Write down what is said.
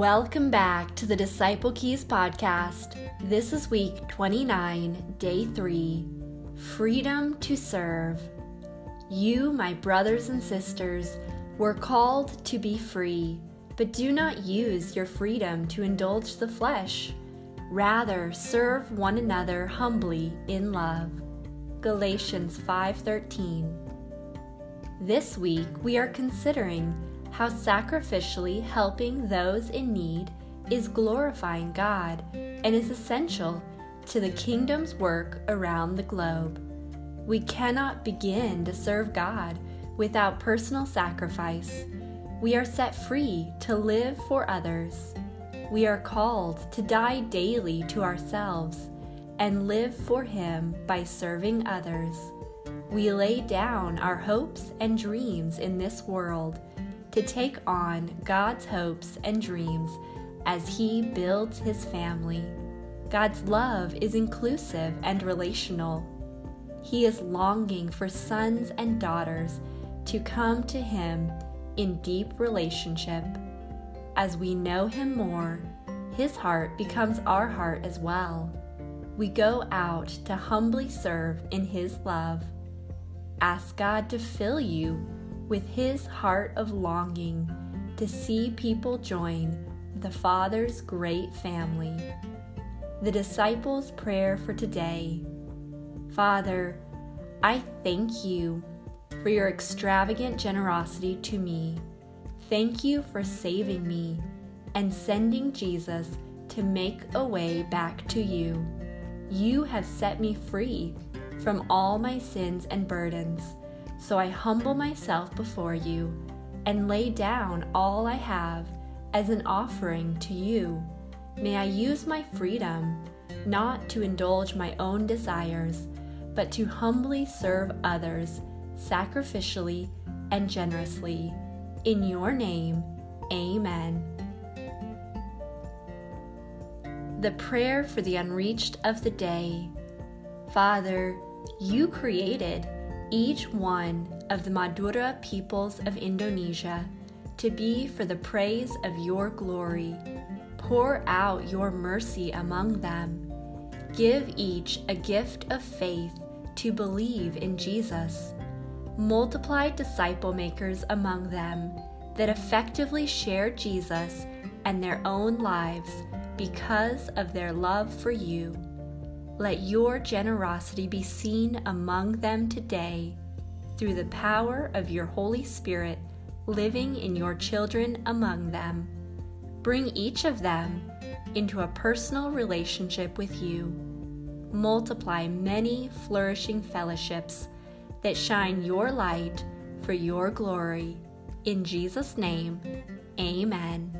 Welcome back to the Disciple Keys podcast. This is week 29, day 3 Freedom to Serve. You, my brothers and sisters, were called to be free, but do not use your freedom to indulge the flesh. Rather, serve one another humbly in love. Galatians 5:13. This week we are considering how sacrificially helping those in need is glorifying God and is essential to the kingdom's work around the globe. We cannot begin to serve God without personal sacrifice. We are set free to live for others. We are called to die daily to ourselves and live for Him by serving others. We lay down our hopes and dreams in this world to take on God's hopes and dreams as He builds His family. God's love is inclusive and relational. He is longing for sons and daughters to come to Him in deep relationship. As we know Him more, His heart becomes our heart as well. We go out to humbly serve in His love. Ask God to fill you with his heart of longing to see people join the Father's great family. The disciples' prayer for today Father, I thank you for your extravagant generosity to me. Thank you for saving me and sending Jesus to make a way back to you. You have set me free from all my sins and burdens. So I humble myself before you and lay down all I have as an offering to you. May I use my freedom not to indulge my own desires, but to humbly serve others sacrificially and generously. In your name, amen. The prayer for the unreached of the day Father, you created each one of the Madura peoples of Indonesia to be for the praise of your glory. Pour out your mercy among them. Give each a gift of faith to believe in Jesus. Multiply disciple makers among them that effectively share Jesus and their own lives because of their love for you. Let your generosity be seen among them today through the power of your Holy Spirit living in your children among them. Bring each of them into a personal relationship with you. Multiply many flourishing fellowships that shine your light for your glory. In Jesus' name, amen.